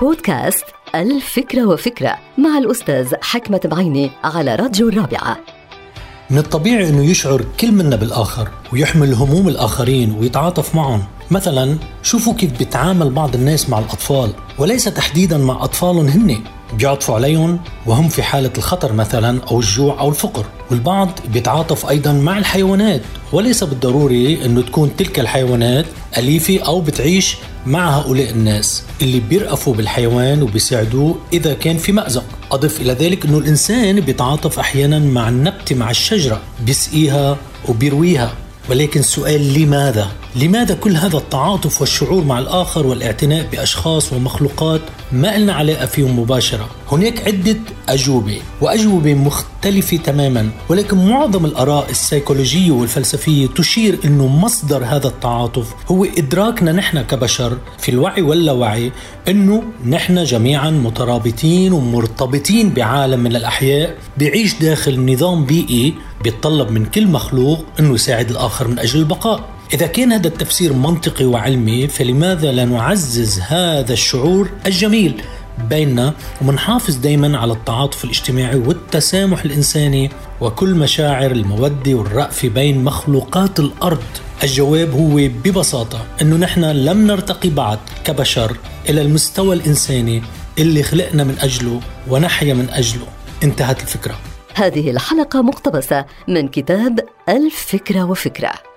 بودكاست الفكرة وفكرة مع الأستاذ حكمة بعيني على راديو الرابعة. من الطبيعي أنه يشعر كل منا بالآخر ويحمل هموم الآخرين ويتعاطف معهم. مثلا شوفوا كيف بيتعامل بعض الناس مع الأطفال وليس تحديدا مع أطفالهم هن. بيعطفوا عليهم وهم في حالة الخطر مثلا أو الجوع أو الفقر والبعض بيتعاطف أيضا مع الحيوانات. وليس بالضروري أنه تكون تلك الحيوانات أليفة أو بتعيش مع هؤلاء الناس اللي بيرأفوا بالحيوان وبيساعدوه إذا كان في مأزق أضف إلى ذلك أنه الإنسان بيتعاطف أحيانا مع النبتة مع الشجرة بيسقيها وبيرويها ولكن السؤال لماذا؟ لماذا كل هذا التعاطف والشعور مع الآخر والاعتناء بأشخاص ومخلوقات ما لنا علاقة فيهم مباشرة؟ هناك عدة أجوبة وأجوبة مختلفة تماما ولكن معظم الآراء السيكولوجية والفلسفية تشير أنه مصدر هذا التعاطف هو إدراكنا نحن كبشر في الوعي واللاوعي أنه نحن جميعا مترابطين ومرتبطين بعالم من الأحياء بيعيش داخل نظام بيئي بيتطلب من كل مخلوق أنه يساعد الآخر من أجل البقاء. إذا كان هذا التفسير منطقي وعلمي فلماذا لا نعزز هذا الشعور الجميل بيننا ومنحافظ دايما على التعاطف الاجتماعي والتسامح الإنساني وكل مشاعر المودة والرأفة بين مخلوقات الأرض؟ الجواب هو ببساطة أنه نحن لم نرتقي بعد كبشر إلى المستوى الإنساني اللي خلقنا من أجله ونحيا من أجله. انتهت الفكرة. هذه الحلقة مقتبسة من كتاب الفكرة وفكرة.